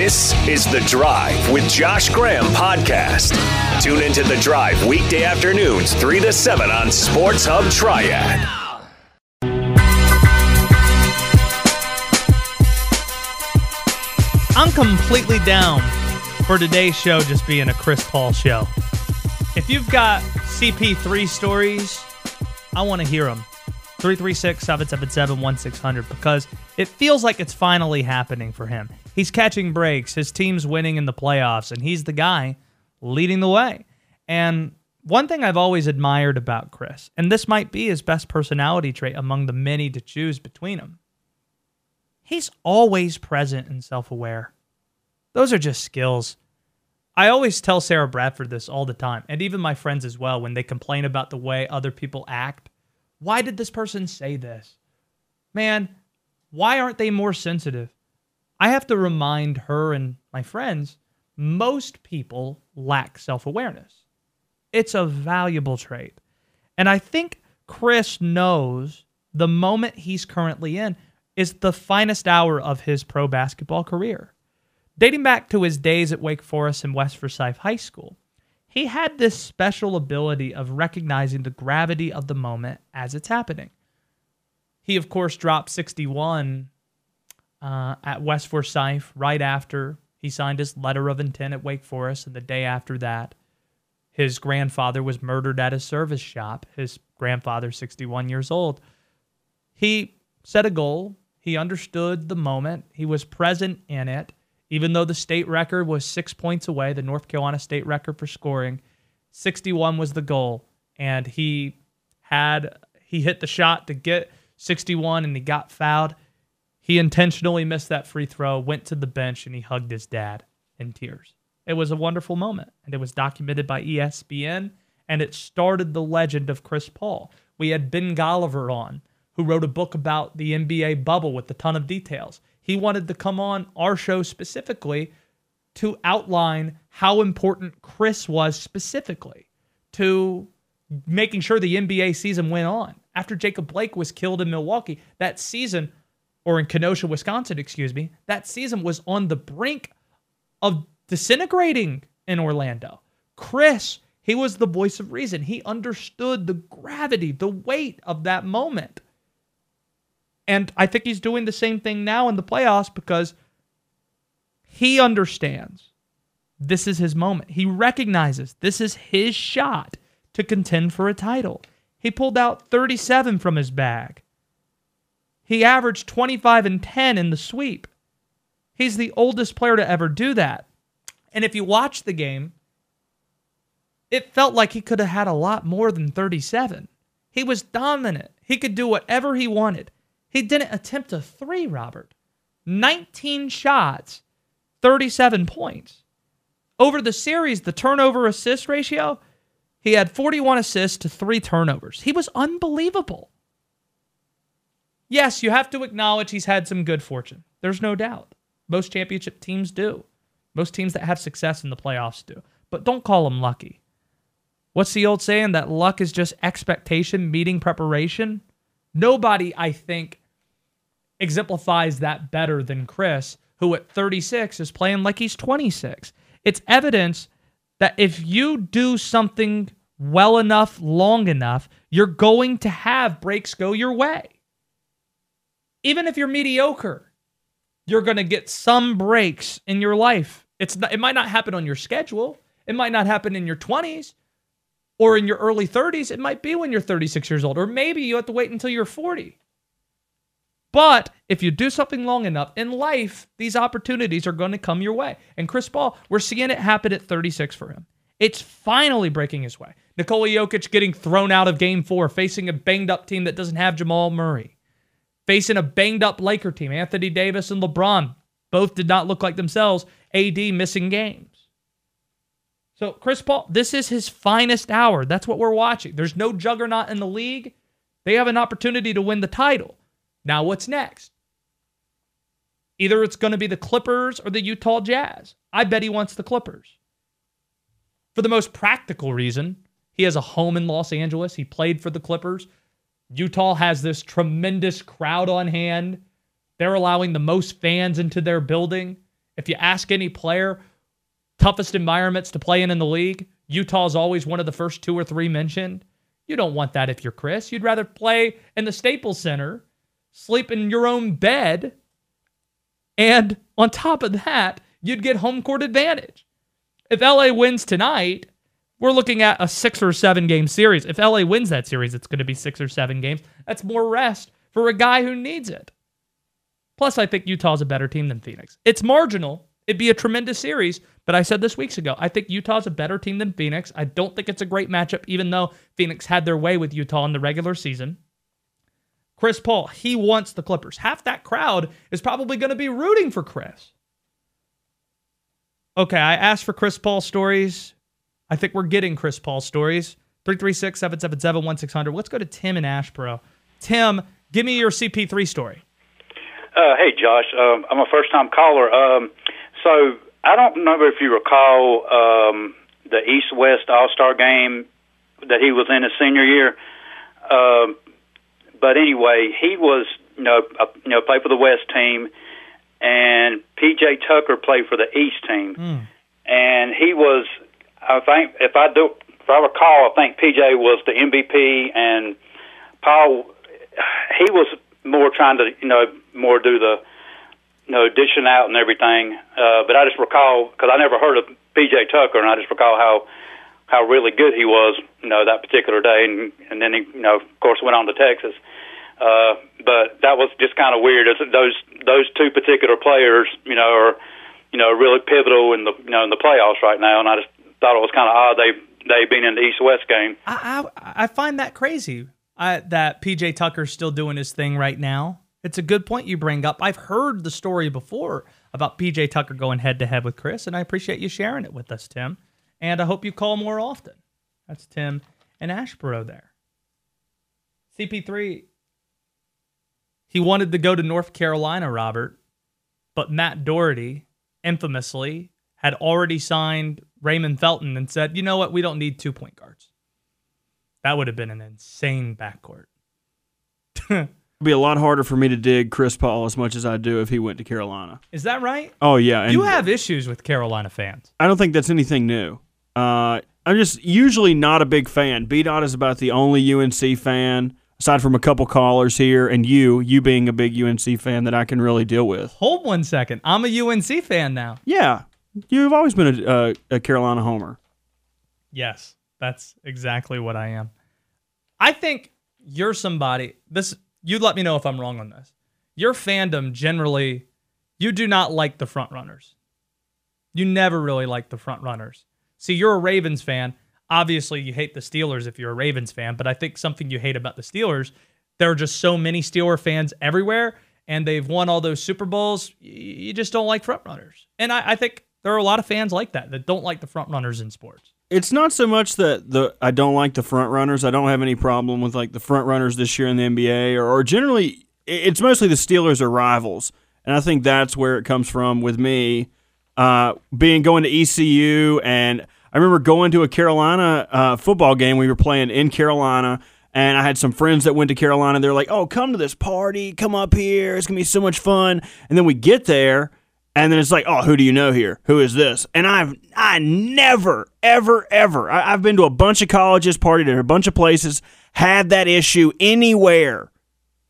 This is The Drive with Josh Graham podcast. Tune into The Drive weekday afternoons, 3 to 7 on Sports Hub Triad. I'm completely down for today's show just being a Chris Paul show. If you've got CP3 stories, I want to hear them. 336 777 1600 because it feels like it's finally happening for him. He's catching breaks, his team's winning in the playoffs, and he's the guy leading the way. And one thing I've always admired about Chris, and this might be his best personality trait among the many to choose between them, he's always present and self aware. Those are just skills. I always tell Sarah Bradford this all the time, and even my friends as well, when they complain about the way other people act. Why did this person say this? Man, why aren't they more sensitive? I have to remind her and my friends most people lack self awareness. It's a valuable trait. And I think Chris knows the moment he's currently in is the finest hour of his pro basketball career. Dating back to his days at Wake Forest and West Forsyth High School, he had this special ability of recognizing the gravity of the moment as it's happening. He, of course, dropped 61 uh, at West Forsyth right after he signed his letter of intent at Wake Forest, and the day after that, his grandfather was murdered at his service shop. His grandfather, 61 years old. He set a goal. He understood the moment. He was present in it. Even though the state record was six points away, the North Carolina state record for scoring, 61 was the goal. And he had, he hit the shot to get 61 and he got fouled. He intentionally missed that free throw, went to the bench, and he hugged his dad in tears. It was a wonderful moment, and it was documented by ESPN, and it started the legend of Chris Paul. We had Ben Golliver on, who wrote a book about the NBA bubble with a ton of details. He wanted to come on our show specifically to outline how important Chris was specifically to making sure the NBA season went on. After Jacob Blake was killed in Milwaukee, that season or in Kenosha, Wisconsin, excuse me, that season was on the brink of disintegrating in Orlando. Chris, he was the voice of reason. He understood the gravity, the weight of that moment. And I think he's doing the same thing now in the playoffs because he understands this is his moment. He recognizes this is his shot to contend for a title. He pulled out 37 from his bag. He averaged 25 and 10 in the sweep. He's the oldest player to ever do that. And if you watch the game, it felt like he could have had a lot more than 37. He was dominant. He could do whatever he wanted. He didn't attempt a three, Robert. 19 shots, 37 points. Over the series, the turnover assist ratio, he had 41 assists to three turnovers. He was unbelievable. Yes, you have to acknowledge he's had some good fortune. There's no doubt. Most championship teams do. Most teams that have success in the playoffs do. But don't call him lucky. What's the old saying that luck is just expectation meeting preparation? Nobody, I think, exemplifies that better than Chris, who at 36 is playing like he's 26. It's evidence that if you do something well enough, long enough, you're going to have breaks go your way even if you're mediocre, you're going to get some breaks in your life. It's not, it might not happen on your schedule. It might not happen in your 20s or in your early 30s. It might be when you're 36 years old, or maybe you have to wait until you're 40. But if you do something long enough in life, these opportunities are going to come your way. And Chris Paul, we're seeing it happen at 36 for him. It's finally breaking his way. Nikola Jokic getting thrown out of game four, facing a banged up team that doesn't have Jamal Murray facing a banged up Laker team. Anthony Davis and LeBron both did not look like themselves. AD missing games. So, Chris Paul, this is his finest hour. That's what we're watching. There's no juggernaut in the league. They have an opportunity to win the title. Now, what's next? Either it's going to be the Clippers or the Utah Jazz. I bet he wants the Clippers. For the most practical reason, he has a home in Los Angeles. He played for the Clippers. Utah has this tremendous crowd on hand. They're allowing the most fans into their building. If you ask any player, toughest environments to play in in the league, Utah's always one of the first two or three mentioned. You don't want that if you're Chris. You'd rather play in the Staples Center, sleep in your own bed, and on top of that, you'd get home court advantage. If LA wins tonight, we're looking at a six or seven game series. If LA wins that series, it's going to be six or seven games. That's more rest for a guy who needs it. Plus, I think Utah's a better team than Phoenix. It's marginal. It'd be a tremendous series, but I said this weeks ago. I think Utah's a better team than Phoenix. I don't think it's a great matchup, even though Phoenix had their way with Utah in the regular season. Chris Paul, he wants the Clippers. Half that crowd is probably going to be rooting for Chris. Okay, I asked for Chris Paul stories. I think we're getting Chris Paul stories. 336 777 1600. Let's go to Tim in Asheboro. Tim, give me your CP3 story. Uh, hey, Josh. Um, I'm a first time caller. Um, so I don't remember if you recall um, the East West All Star game that he was in his senior year. Um, but anyway, he was, you know, uh, you know, played for the West team, and PJ Tucker played for the East team. Mm. And he was I think if I do, if I recall, I think PJ was the MVP, and Paul, he was more trying to, you know, more do the, you know, dishing out and everything. Uh, but I just recall because I never heard of PJ Tucker, and I just recall how how really good he was, you know, that particular day, and and then he, you know, of course, went on to Texas. Uh, but that was just kind of weird. Those those two particular players, you know, are you know really pivotal in the you know in the playoffs right now, and I just thought it was kind of odd they they being in the East West game. I I, I find that crazy I, that PJ Tucker's still doing his thing right now. It's a good point you bring up. I've heard the story before about PJ Tucker going head to head with Chris, and I appreciate you sharing it with us, Tim. And I hope you call more often. That's Tim and Asheboro there. CP3, he wanted to go to North Carolina, Robert, but Matt Doherty infamously had already signed Raymond Felton and said, you know what, we don't need two point guards. That would have been an insane backcourt. It'd be a lot harder for me to dig Chris Paul as much as I do if he went to Carolina. Is that right? Oh yeah, and you have issues with Carolina fans. I don't think that's anything new. Uh, I'm just usually not a big fan. B dot is about the only UNC fan, aside from a couple callers here, and you, you being a big UNC fan that I can really deal with. Hold one second. I'm a UNC fan now. Yeah, You've always been a, a, a Carolina homer. Yes, that's exactly what I am. I think you're somebody. This you let me know if I'm wrong on this. Your fandom generally, you do not like the front runners. You never really like the front runners. See, you're a Ravens fan. Obviously, you hate the Steelers if you're a Ravens fan, but I think something you hate about the Steelers, there are just so many Steeler fans everywhere, and they've won all those Super Bowls. You just don't like front runners. And I, I think there are a lot of fans like that that don't like the front runners in sports. It's not so much that the I don't like the front runners. I don't have any problem with like the front runners this year in the NBA or, or generally it's mostly the Steelers are rivals. And I think that's where it comes from with me uh, being going to ECU and I remember going to a Carolina uh, football game. We were playing in Carolina, and I had some friends that went to Carolina. They're like, "Oh, come to this party! Come up here! It's gonna be so much fun!" And then we get there, and then it's like, oh, who do you know here? Who is this? And I've I never, ever, ever. I, have been to a bunch of colleges, partied at a bunch of places, had that issue anywhere,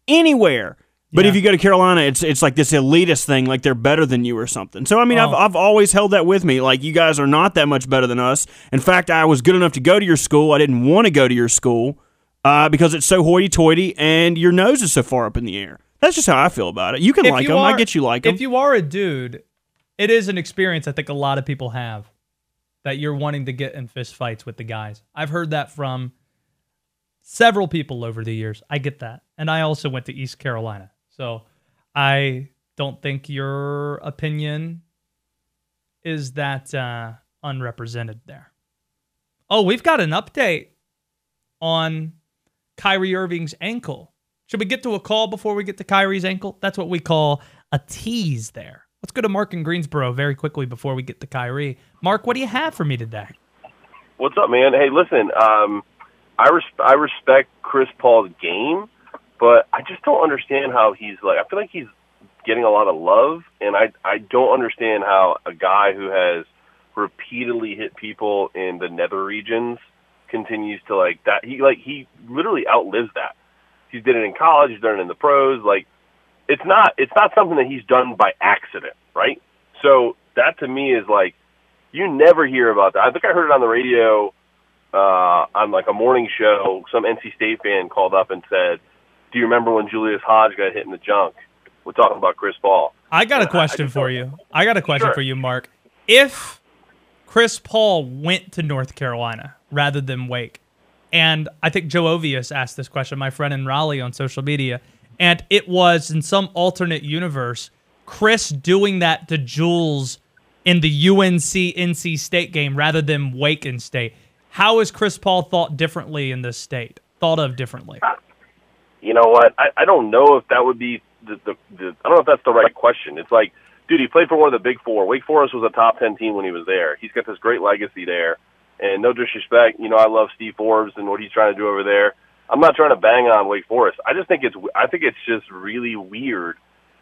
anywhere. But yeah. if you go to Carolina, it's it's like this elitist thing, like they're better than you or something. So I mean, oh. I've I've always held that with me. Like you guys are not that much better than us. In fact, I was good enough to go to your school. I didn't want to go to your school uh, because it's so hoity-toity and your nose is so far up in the air. That's just how I feel about it. You can if like you them. Are, I get you like them. If you are a dude, it is an experience I think a lot of people have that you're wanting to get in fist fights with the guys. I've heard that from several people over the years. I get that. And I also went to East Carolina. So I don't think your opinion is that uh, unrepresented there. Oh, we've got an update on Kyrie Irving's ankle. Should we get to a call before we get to Kyrie's ankle? That's what we call a tease there. Let's go to Mark in Greensboro very quickly before we get to Kyrie. Mark, what do you have for me today? What's up, man? Hey, listen, um, I res- I respect Chris Paul's game, but I just don't understand how he's like. I feel like he's getting a lot of love, and I I don't understand how a guy who has repeatedly hit people in the nether regions continues to like that. He like he literally outlives that. He's did it in college. He's done it in the pros. Like it's not it's not something that he's done by accident, right? So that to me is like you never hear about that. I think I heard it on the radio uh, on like a morning show. Some NC State fan called up and said, "Do you remember when Julius Hodge got hit in the junk?" We're talking about Chris Paul. I got a question I for you. I got a question Sure. for you, Mark. If Chris Paul went to North Carolina rather than Wake, and I think Joe Ovies asked this question, my friend in Raleigh on social media, and it was in some alternate universe, Chris doing that to Jules in the UNC NC State game rather than Wake and State. How is Chris Paul thought differently in this state? Thought of differently? Uh, you know what? I, I don't know if that would be the, the, the I don't know if that's the right question. It's like, dude, he played for one of the big four. Wake Forest was a top ten team when he was there. He's got this great legacy there. And no disrespect, you know, I love Steve Forbes and what he's trying to do over there. I'm not trying to bang on Wake Forest. I just think it's I think it's just really weird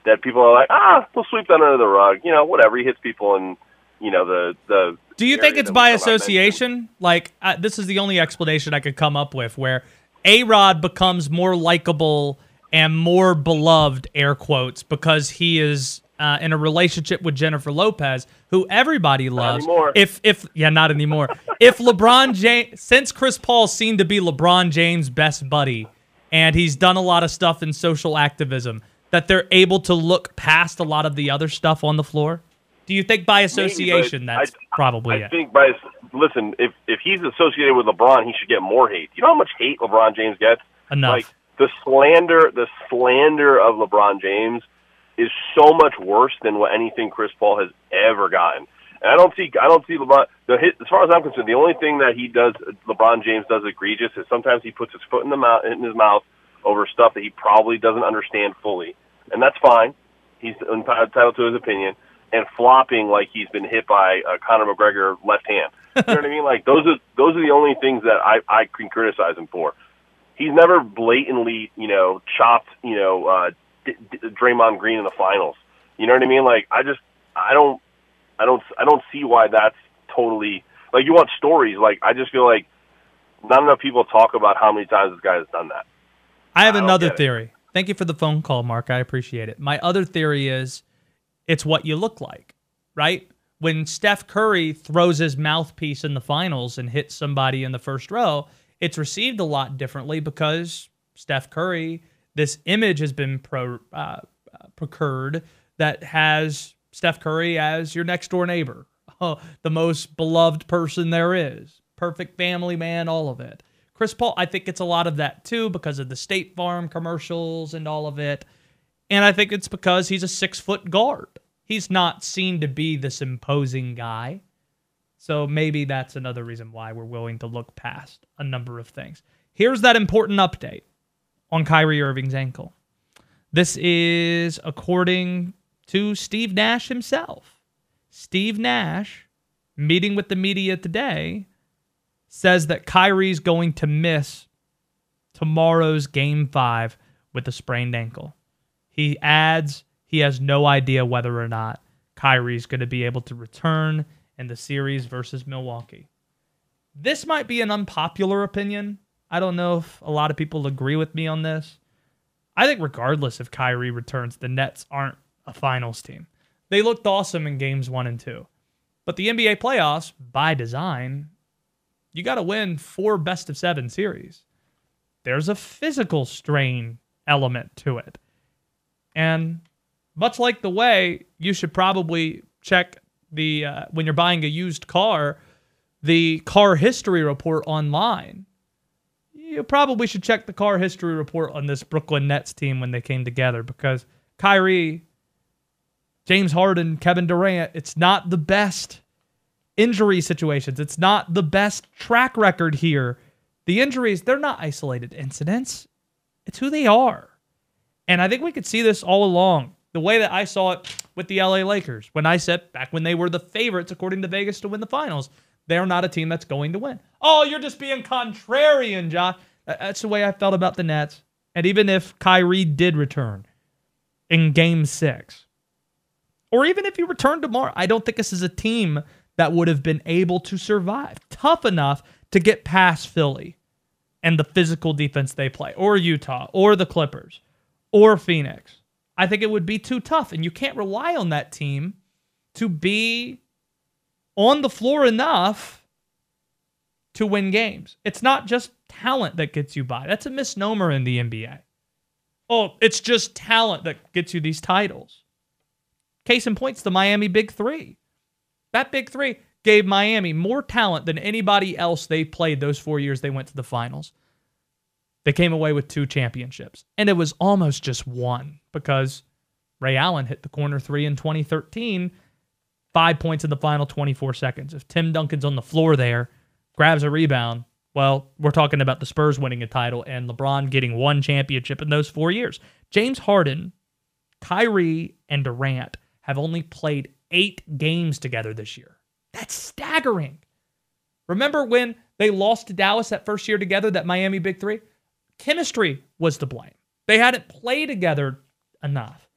that people are like, ah, we'll sweep that under the rug. You know, whatever. He hits people in, you know, the the. Do you think it's by we still not association? Like this is the only explanation I could come up with where A Rod becomes more likable and more beloved, air quotes, because he is uh, in a relationship with Jennifer Lopez, who everybody loves. anymore. If if yeah, not anymore. if LeBron James, since Chris Paul seemed to be LeBron James' best buddy, and he's done a lot of stuff in social activism, that they're able to look past a lot of the other stuff on the floor. Do you think by association but that's I- probably I it? think by listen, if if he's associated with LeBron, he should get more hate. You know how much hate LeBron James gets? Enough. Like the slander, the slander of LeBron James is so much worse than what anything Chris Paul has ever gotten. And I don't see, I don't see LeBron. The hit, as far as I'm concerned, the only thing that he does, LeBron James does egregious is sometimes he puts his foot in the mouth, in his mouth over stuff that he probably doesn't understand fully, and that's fine. He's entitled to his opinion. And flopping like he's been hit by uh, Conor McGregor left hand. You know what I mean? Like those are those are the only things that I I can criticize him for he's never blatantly, you know, chopped, you know, uh, D- D- Draymond Green in the finals. You know what I mean? Like, I just, I don't, I don't, I don't see why that's totally like you want stories. Like, I just feel like not enough people talk about how many times this guy has done that. I have I another get it. theory. Thank you for the phone call, Mark. I appreciate it. My other theory is it's what you look like, right? When Steph Curry throws his mouthpiece in the finals and hits somebody in the first row, it's received a lot differently because Steph Curry, this image has been pro, uh, procured that has Steph Curry as your next door neighbor, the most beloved person there is, perfect family man, all of it. Chris Paul, I think it's a lot of that too because of the State Farm commercials and all of it. And I think it's because he's a six foot guard. He's not seen to be this imposing guy. So maybe that's another reason why we're willing to look past a number of things. Here's that important update on Kyrie Irving's ankle. This is according to Steve Nash himself. Steve Nash, meeting with the media today, says that Kyrie's going to miss tomorrow's game five with a sprained ankle. He adds he has no idea whether or not Kyrie's going to be able to return in the series versus Milwaukee. This might be an unpopular opinion. I don't know if a lot of people agree with me on this. I think, regardless if Kyrie returns, the Nets aren't a finals team. They looked awesome in games one and two. But the NBA playoffs, by design, you got to win four best of seven series. There's a physical strain element to it. And much like the way you should probably check the uh, when you're buying a used car, the car history report online. You probably should check the car history report on this Brooklyn Nets team when they came together because Kyrie, James Harden, Kevin Durant, it's not the best injury situations. It's not the best track record here. The injuries, they're not isolated incidents. It's who they are. And I think we could see this all along. The way that I saw it with the LA Lakers when I said back when they were the favorites according to Vegas to win the finals, they're not a team that's going to win. Oh, you're just being contrarian, Josh. That's the way I felt about the Nets. And even if Kyrie did return, in game six. Or even if he returned tomorrow, I don't think this is a team that would have been able to survive. Tough enough to get past Philly and the physical defense they play, or Utah, or the Clippers, or Phoenix. I think it would be too tough. And you can't rely on that team to be on the floor enough to win games. It's not just talent that gets you by. That's a misnomer in the NBA. Oh, it's just talent that gets you these titles. Case in point's the Miami Big Three. That Big Three gave Miami more talent than anybody else they played those four years they went to the finals. They came away with two championships. And it was almost just one because Ray Allen hit the corner three in 2013, five points in the final 24 seconds. If Tim Duncan's on the floor there, grabs a rebound, well, we're talking about the Spurs winning a title and LeBron getting one championship in those four years. James Harden, Kyrie, and Durant have only played eight games together this year. That's staggering. Remember when they lost to Dallas that first year together, that Miami Big Three? Chemistry was to blame. They hadn't played together enough.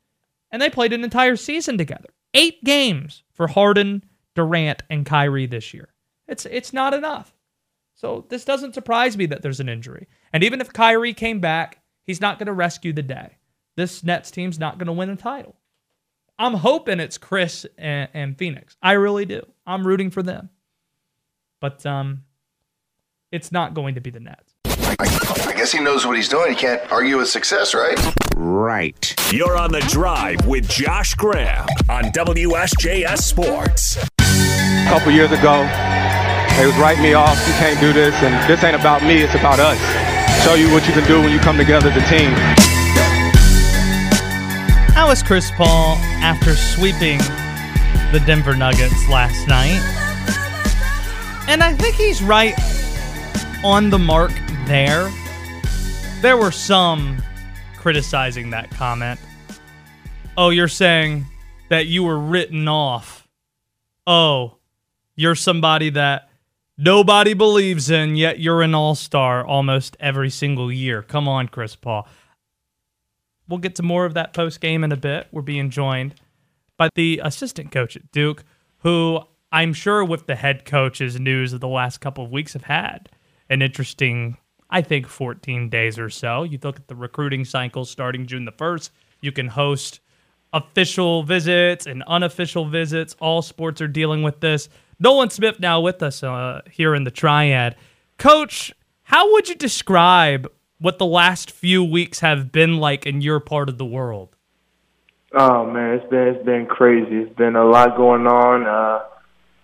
And they played an entire season together. Eight games for Harden, Durant, and Kyrie this year. It's it's not enough. So this doesn't surprise me that there's an injury. And even if Kyrie came back, he's not going to rescue the day. This Nets team's not going to win a title. I'm hoping it's Chris and, and, Phoenix. I really do. I'm rooting for them. But um, it's not going to be the Nets. I guess he knows what he's doing. He can't argue with success, right? Right. You're on the drive with Josh Graham on WSJS Sports. A couple years ago, they was writing me off. You can't do this, and this ain't about me. It's about us. Show you what you can do when you come together as a team. How was Chris Paul after sweeping the Denver Nuggets last night? And I think he's right on the mark there. There were some criticizing that comment. Oh, you're saying that you were written off. Oh, you're somebody that nobody believes in, yet you're an all star almost every single year. Come on, Chris Paul. We'll get to more of that post game in a bit. We're being joined by the assistant coach at Duke, who I'm sure with the head coach's news of the last couple of weeks have had an interesting, I think, 14 days or so. You look at the recruiting cycle starting June the 1st, you can host official visits and unofficial visits. All sports are dealing with this. Nolan Smith now with us uh, here in the Triad. Coach, how would you describe what the last few weeks have been like in your part of the world? Oh man, it's been it's been crazy. It's been a lot going on. Uh,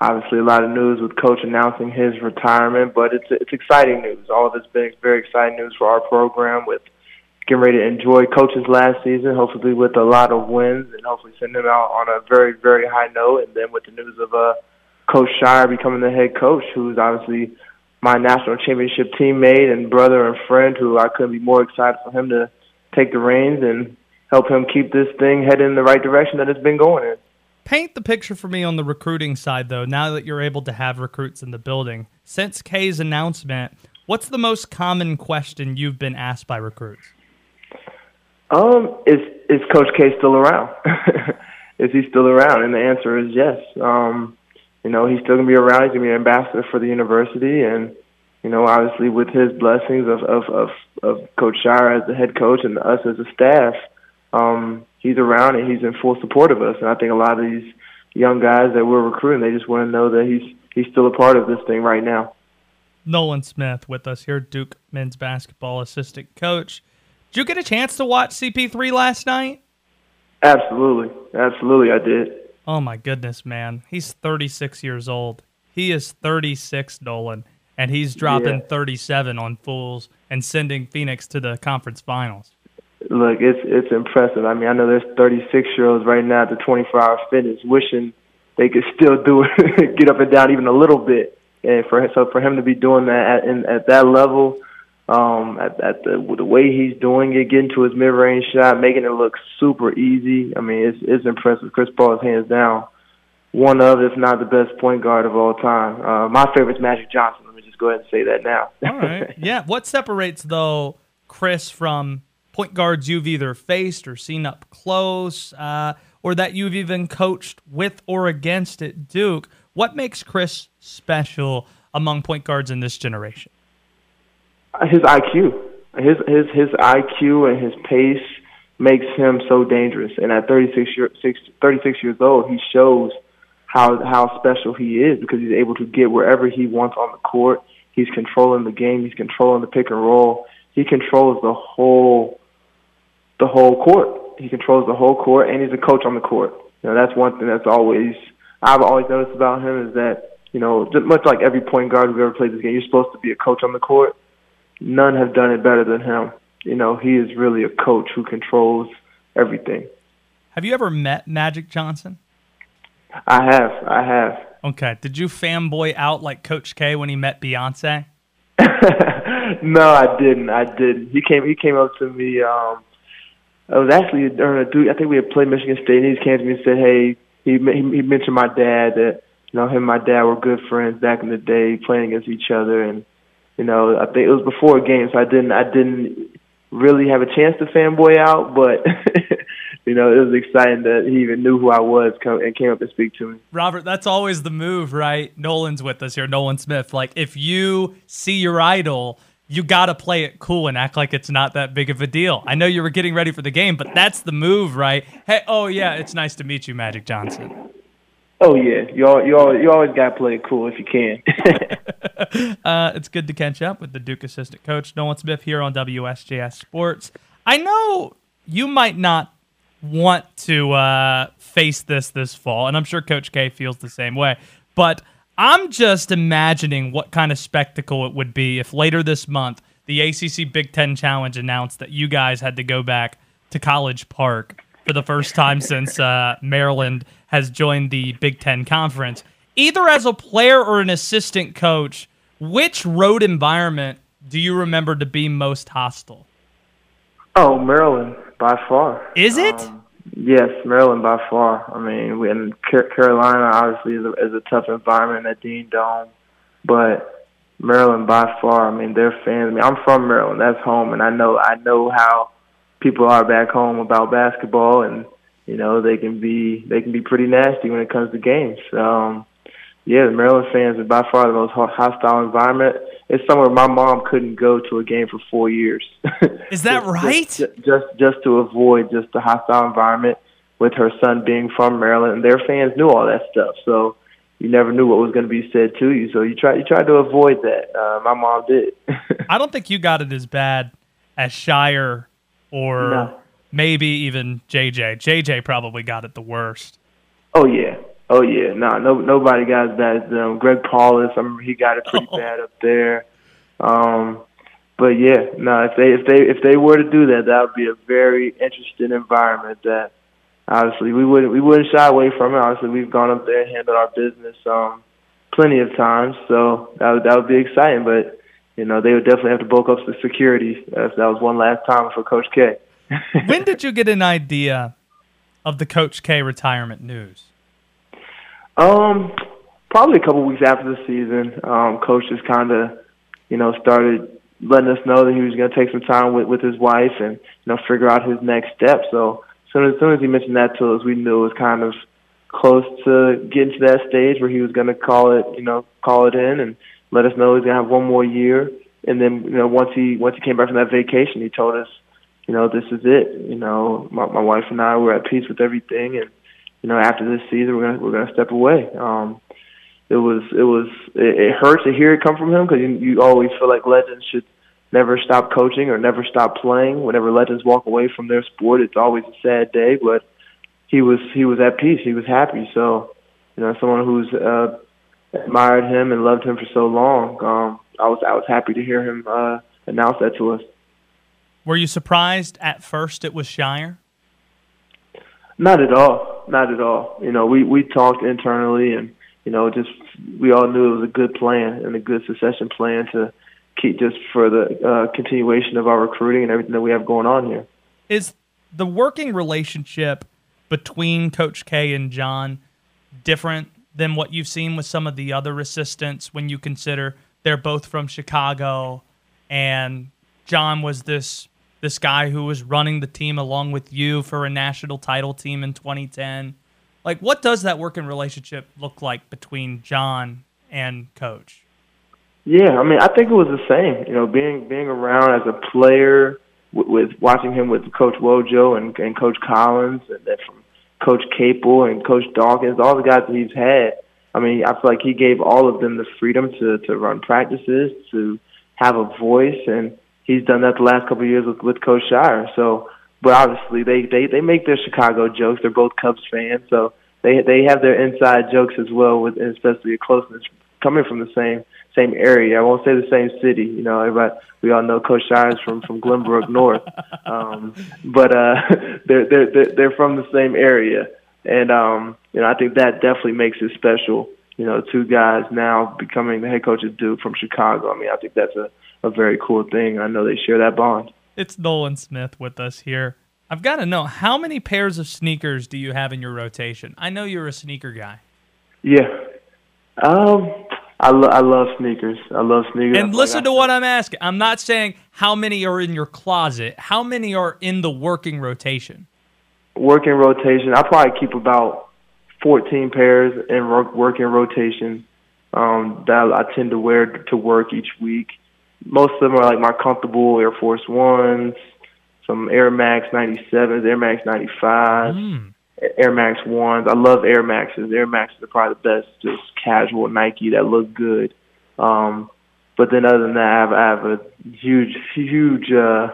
obviously, a lot of news with Coach announcing his retirement, but it's it's exciting news. All of it's been very exciting news for our program. With getting ready to enjoy Coach's last season, hopefully with a lot of wins, and hopefully send him out on a very very high note. And then with the news of uh, Coach Scheyer becoming the head coach, who's obviously my national championship teammate and brother and friend who I couldn't be more excited for him to take the reins and help him keep this thing headed in the right direction that it's been going in. Paint the picture for me on the recruiting side, though, now that you're able to have recruits in the building. Since K's announcement, what's the most common question you've been asked by recruits? Um, is is Coach K still around? is he still around? And the answer is yes. Um, you know, he's still gonna be around. He's gonna be an ambassador for the university, and you know, obviously with his blessings of of of, of Coach Scheyer as the head coach and us as a staff, um, he's around and he's in full support of us. And I think a lot of these young guys that we're recruiting, they just want to know that he's he's still a part of this thing right now. Nolan Smith with us here, Duke men's basketball assistant coach. Did you get a chance to watch CP3 last night? Absolutely, absolutely, I did. Oh my goodness, man. He's 36 years old. He is 36, Nolan, and he's dropping yeah. 37 on Fools and sending Phoenix to the conference finals. Look, it's it's impressive. I mean, I know there's 36 year olds right now at the 24 hour fitness wishing they could still do it, get up and down even a little bit. And for so for him to be doing that at in, at that level, um, at, at the the way he's doing it, getting to his mid range shot, making it look super easy. I mean, it's it's impressive. Chris Paul is hands down one of, if not the best point guard of all time. Uh, my favorite is Magic Johnson. Let me just go ahead and say that now. all right. Yeah. What separates though Chris from point guards you've either faced or seen up close, uh, or that you've even coached with or against at Duke. What makes Chris special among point guards in this generation? His IQ, his his his IQ and his pace makes him so dangerous. And at 36, year, 36 years old, he shows how how special he is because he's able to get wherever he wants on the court. He's controlling the game. He's controlling the pick and roll. He controls the whole the whole court. He controls the whole court, and he's a coach on the court. You know, that's one thing that's always I've always noticed about him is that you know, much like every point guard who ever played this game, you're supposed to be a coach on the court. None have done it better than him. You know, he is really a coach who controls everything. Have you ever met Magic Johnson? I have. I have. Okay. Did you fanboy out like Coach K when he met Beyonce? no, I didn't. I didn't. He came. He came up to me. Um, I was actually during a dude. I think we had played Michigan State. and He came to me and said, "Hey, he he mentioned my dad that you know him and my dad were good friends back in the day, playing against each other, and you know I think it was before a game, so I didn't I didn't really have a chance to fanboy out, but you know, it was exciting that he even knew who I was and came up to speak to me. Robert, that's always the move, right? Nolan's with us here, Nolan Smith. Like, if you see your idol, you got to play it cool and act like it's not that big of a deal. I know you were getting ready for the game, but that's the move, right? Hey, oh, yeah, it's nice to meet you, Magic Johnson. Oh yeah, you all, you all, you always got to play it cool if you can. uh, it's good to catch up with the Duke assistant coach Nolan Smith here on WSJS Sports. I know you might not want to uh, face this this fall, and I'm sure Coach K feels the same way. But I'm just imagining what kind of spectacle it would be if later this month the ACC Big Ten Challenge announced that you guys had to go back to College Park for the first time since uh, Maryland has joined the Big Ten Conference. Either as a player or an assistant coach, which road environment do you remember to be most hostile? Oh, Maryland by far. Is it? Um, yes, Maryland by far. I mean, we, and Carolina obviously is a, is a tough environment at Dean Dome, but Maryland by far. I mean, their fans. I mean, I'm from Maryland. That's home, and I know I know how people are back home about basketball, and you know they can be they can be pretty nasty when it comes to games. Um, yeah, the Maryland fans are by far the most hostile environment. It's somewhere my mom couldn't go to a game for four years. Is that just, right? Just, just just to avoid just the hostile environment with her son being from Maryland, and their fans knew all that stuff. So you never knew what was going to be said to you. So you try you tried to avoid that. Uh, my mom did. I don't think you got it as bad as Scheyer or no. maybe even JJ. JJ probably got it the worst. Oh yeah, Oh yeah, no, nah, no, nobody got as bad as them. Greg Paulus, I remember he got it pretty oh. bad up there. Um, but yeah, no, nah, if they if they if they were to do that, that would be a very interesting environment. That obviously we wouldn't we wouldn't shy away from it. Obviously, we've gone up there and handled our business um, plenty of times, so that would, that would be exciting. But you know, they would definitely have to bulk up the security if that was one last time for Coach K. when did you get an idea of the Coach K retirement news? Um, probably a couple weeks after the season, um, coach just kind of, you know, started letting us know that he was going to take some time with with his wife and you know figure out his next step. So as soon as, as soon as he mentioned that to us, we knew it was kind of close to getting to that stage where he was going to call it, you know, call it in and let us know he's going to have one more year. And then, you know, once he once he came back from that vacation, he told us, you know, this is it. You know, my, my wife and I were at peace with everything, and you know, after this season, we're gonna we're gonna step away. Um, it was it was it, it hurt to hear it come from him because you, you always feel like legends should never stop coaching or never stop playing. Whenever legends walk away from their sport, it's always a sad day. But he was he was at peace. He was happy. So, you know, someone who's uh, admired him and loved him for so long, um, I was I was happy to hear him uh, announce that to us. Were you surprised at first it was Scheyer? Not at all. Not at all. You know, we we talked internally, and you know, just we all knew it was a good plan and a good succession plan to keep just for the uh, continuation of our recruiting and everything that we have going on here. Is the working relationship between Coach K and John different than what you've seen with some of the other assistants when you consider they're both from Chicago and John was this this guy who was running the team along with you for a national title team in 2010. Like, what does that working relationship look like between John and Coach? Yeah, I mean, I think it was the same. You know, being being around as a player with, with watching him with Coach Wojo and, and Coach Collins, and then from Coach Capel and Coach Dawkins, all the guys that he's had. I mean, I feel like he gave all of them the freedom to to run practices, to have a voice, and he's done that the last couple of years with, with Coach Scheyer. So, but obviously they they they make their Chicago jokes. They're both Cubs fans, so they they have their inside jokes as well, with especially a closeness coming from the same same area. I won't say the same city. You know, everybody we all know Coach Scheyer's from from Glenbrook North, um, but uh, they're, they're they're they're from the same area, and um, you know I think that definitely makes it special. You know, two guys now becoming the head coach of Duke from Chicago. I mean, I think that's a a very cool thing. I know they share that bond. It's Nolan Smith with us here. I've got to know how many pairs of sneakers do you have in your rotation? I know you're a sneaker guy. Yeah. Um, I, lo- I love sneakers. I love sneakers. And listen to what I'm asking. I'm not saying how many are in your closet. How many are in the working rotation? Working rotation. I probably keep about 14 pairs in working rotation um, that I tend to wear to work each week. Most of them are like my comfortable Air Force Ones, some Air Max 97s, Air Max 95s. Mm. Air Max ones. I love Air Maxes. Air Maxes are probably the best, just casual Nike that look good. Um, but then other than that, I have, I have a huge, huge, uh,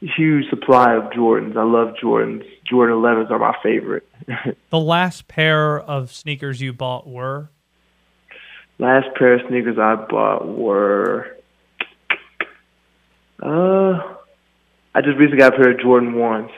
huge supply of Jordans. I love Jordans. Jordan 11s are my favorite. the last pair of sneakers you bought were? Last pair of sneakers I bought were. Uh, I just recently got a pair of Jordan ones.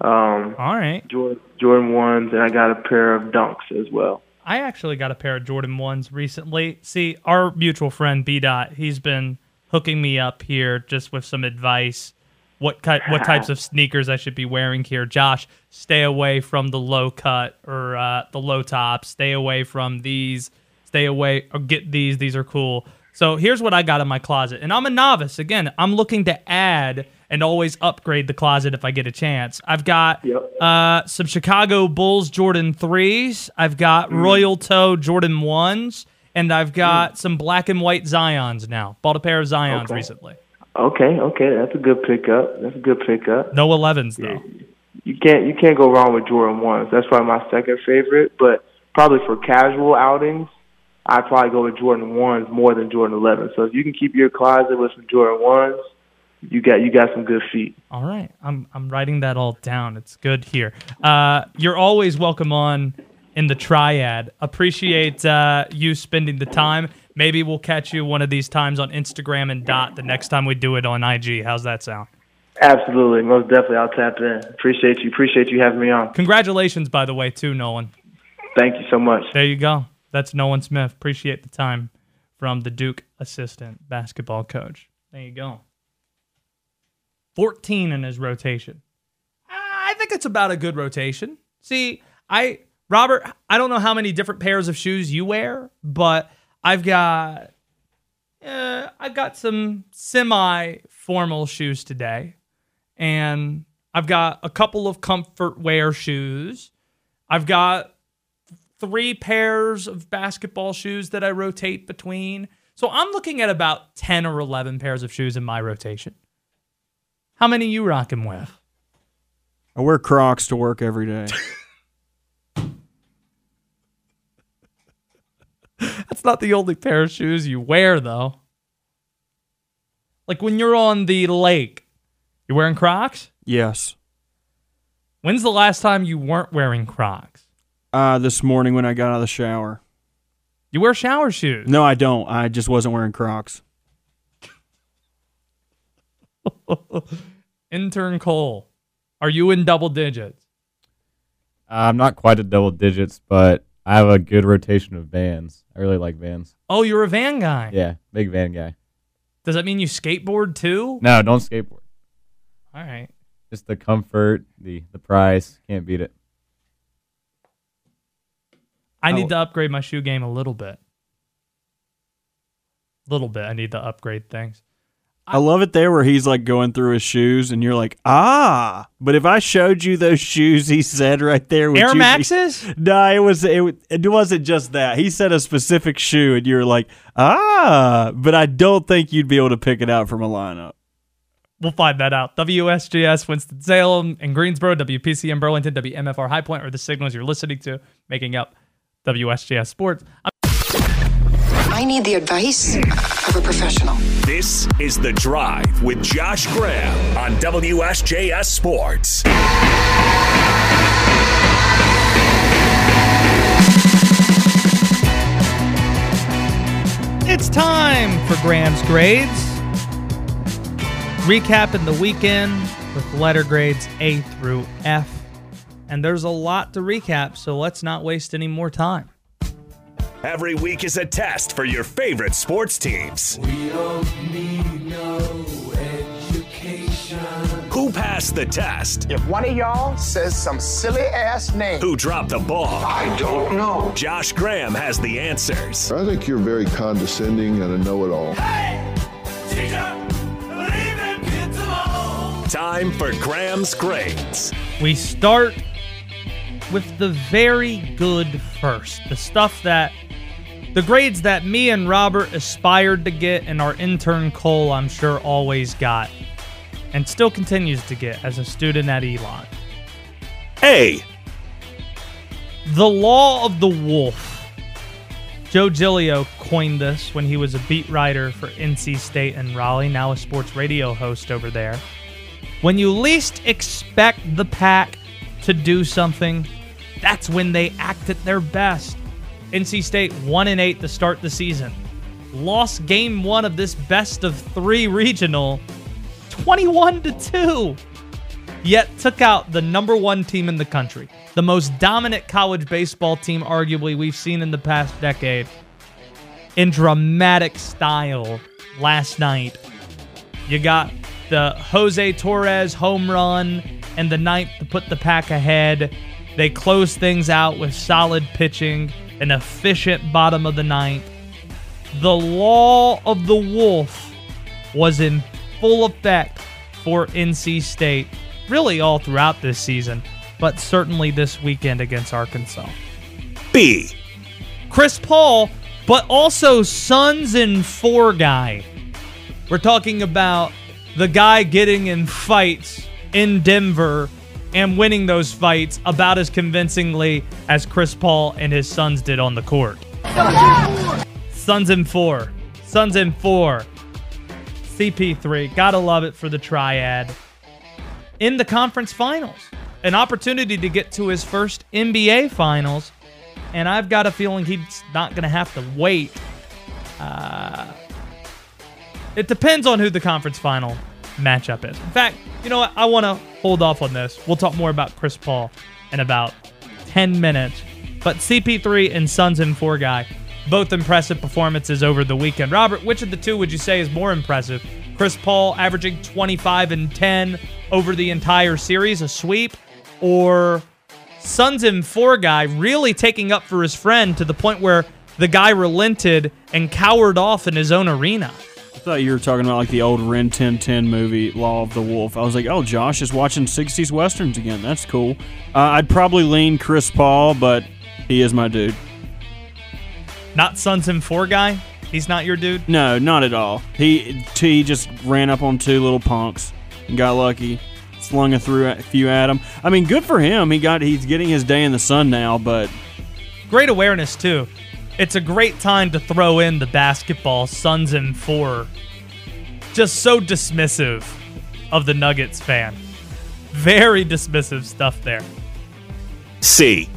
Um, All right. Jordan, Jordan ones, and I got a pair of Dunks as well. I actually got a pair of Jordan ones recently. See, our mutual friend B Dot, he's been hooking me up here just with some advice. What what types of sneakers I should be wearing here? Josh, stay away from the low cut or uh, the low tops. Stay away from these. Stay away or get these. These are cool. So here's what I got in my closet, and I'm a novice. Again, I'm looking to add and always upgrade the closet if I get a chance. I've got yep. uh, some Chicago Bulls Jordan 3s. I've got mm. Royal Toe Jordan 1s. And I've got mm. some black and white Zions now. Bought a pair of Zions okay. recently. Okay, okay. That's a good pickup. That's a good pickup. No 11s, though. Yeah. You can't you can't go wrong with Jordan 1s. That's probably my second favorite. But probably for casual outings, I'd probably go with Jordan 1s more than Jordan 11s. So if you can keep your closet with some Jordan 1s, you got you got some good feet. All right, I'm I'm writing that all down. It's good here. Uh, you're always welcome on in the triad. Appreciate uh, you spending the time. Maybe we'll catch you one of these times on Instagram and Dot the next time we do it on IG. How's that sound? Absolutely, most definitely. I'll tap in. Appreciate you. Appreciate you having me on. Congratulations, by the way, too, Nolan. Thank you so much. There you go. That's Nolan Smith. Appreciate the time from the Duke assistant basketball coach. There you go. 14 in his rotation. I think it's about a good rotation. See, I Robert, I don't know how many different pairs of shoes you wear, but I've got uh, I've got some semi formal shoes today, and I've got a couple of comfort wear shoes. I've got three pairs of basketball shoes that I rotate between. So I'm looking at about 10 or 11 pairs of shoes in my rotation. How many you rocking with? I wear Crocs to work every day. not the only pair of shoes you wear, though. Like when you're on the lake, you're wearing Crocs? Yes. When's the last time you weren't wearing Crocs? Uh, this morning when I got out of the shower. You wear shower shoes? No, I don't. I just wasn't wearing Crocs. Intern Cole, are you in double digits? Uh, I'm not quite at double digits, but I have a good rotation of vans. I really like vans. Oh, you're a van guy. Yeah, big van guy. Does that mean you skateboard too? No, don't skateboard. All right. Just the comfort, the the price, can't beat it. I need to upgrade my shoe game a little bit. Little bit. I need to upgrade things. I love it there where he's like going through his shoes and you're like, ah. But if I showed you those shoes he said right there, would Air you be- Maxes? No, it was it, it wasn't just that. He said a specific shoe and you're like, ah. But I don't think you'd be able to pick it out from a lineup. We'll find that out. WSJS, Winston-Salem, and Greensboro, WPC in Burlington, WMFR High Point are the signals you're listening to, making up WSJS Sports. I'm I need the advice of a professional. This is The Drive with Josh Graham on WSJS Sports. It's time for Graham's grades. Recapping the weekend with letter grades A through F. And there's a lot to recap, so let's not waste any more time. Every week is a test for your favorite sports teams. Who passed the test? If one of y'all says some silly ass name, Who dropped the ball? I don't know. Josh Graham has the answers. I think you're very condescending and a know-it-all. Time for Graham's grades. We start with the very good first. The stuff that the grades that me and Robert aspired to get and our intern Cole, I'm sure, always got and still continues to get as a student at Elon. A. The Law of the Wolf. Joe Giglio coined this when he was a beat writer for NC State and Raleigh, now a sports radio host over there. When you least expect the pack to do something, that's when they act at their best. NC State 1 and 8 to start the season. Lost game 1 of this best of 3 regional 21 to 2. Yet took out the number 1 team in the country. The most dominant college baseball team arguably we've seen in the past decade in dramatic style last night. You got the Jose Torres home run and the ninth to put the pack ahead. They close things out with solid pitching, an efficient bottom of the ninth. The law of the wolf was in full effect for NC State, really all throughout this season, but certainly this weekend against Arkansas. B. Chris Paul, but also Suns and Four guy. We're talking about the guy getting in fights in Denver and winning those fights about as convincingly as Chris Paul and his sons did on the court. Suns in four. Suns in four. CP3. Gotta love it for the triad. In the conference finals. An opportunity to get to his first NBA finals. And I've got a feeling he's not going to have to wait. Uh, it depends on who the conference final matchup is. In fact, you know what? I want to hold off on this. We'll talk more about Chris Paul in about 10 minutes. But CP3 and Suns and 4 guy, both impressive performances over the weekend. Robert, which of the two would you say is more impressive? Chris Paul averaging 25 and 10 over the entire series, a sweep, or Suns and 4 guy really taking up for his friend to the point where the guy relented and cowered off in his own arena? I thought you were talking about like the old Rin Tin Tin movie, Law of the Wolf. I was like, oh, Josh is watching 60s Westerns again. That's cool. Uh, I'd probably lean Chris Paul, but he is my dude. Not Suns and 4 guy? He's not your dude? No, not at all. He, he just ran up on two little punks and got lucky. Slung a, through, a few at him. I mean, good for him. He got he's getting his day in the sun now, but Great awareness, too. It's a great time to throw in the basketball Suns and 4. Just so dismissive of the Nuggets fan. Very dismissive stuff there. C.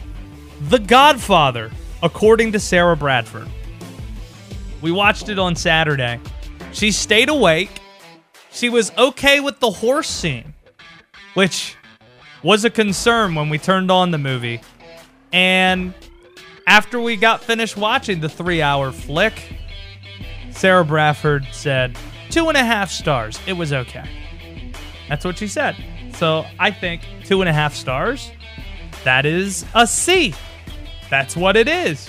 The Godfather, according to Sarah Bradford. We watched it on Saturday. She stayed awake. She was okay with the horse scene, which was a concern when we turned on the movie. And after we got finished watching the three hour flick, Sarah Bradford said, two and a half stars. It was okay. That's what she said. So I think two and a half stars, that is a C. That's what it is.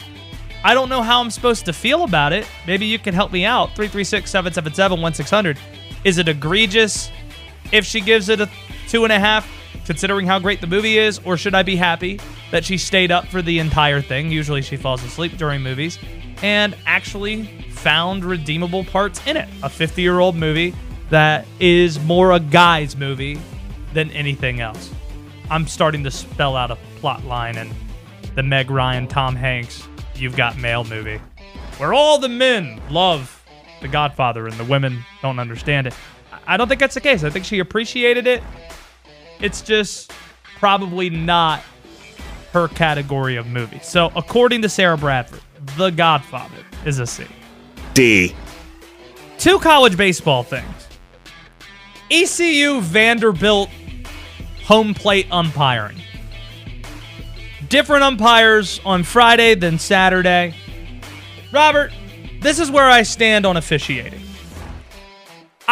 I don't know how I'm supposed to feel about it. Maybe you can help me out. 336 777 1600. Is it egregious if she gives it a two and a half, considering how great the movie is? Or should I be happy that she stayed up for the entire thing? Usually she falls asleep during movies and actually found redeemable parts in it. A 50 year old movie that is more a guy's movie than anything else. I'm starting to spell out a plot line and the Meg Ryan, Tom Hanks, You've Got Mail movie, where all the men love The Godfather and the women don't understand it. I don't think that's the case. I think she appreciated it. It's just probably not her category of movie. So, according to Sarah Bradford, The Godfather is a C. D. Two college baseball things. ECU Vanderbilt home plate umpiring. Different umpires on Friday than Saturday. Robert, this is where I stand on officiating.